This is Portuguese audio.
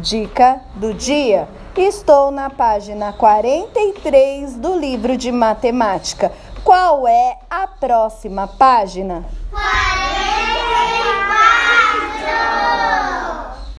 Dica do dia. Estou na página 43 do livro de matemática. Qual é a próxima página?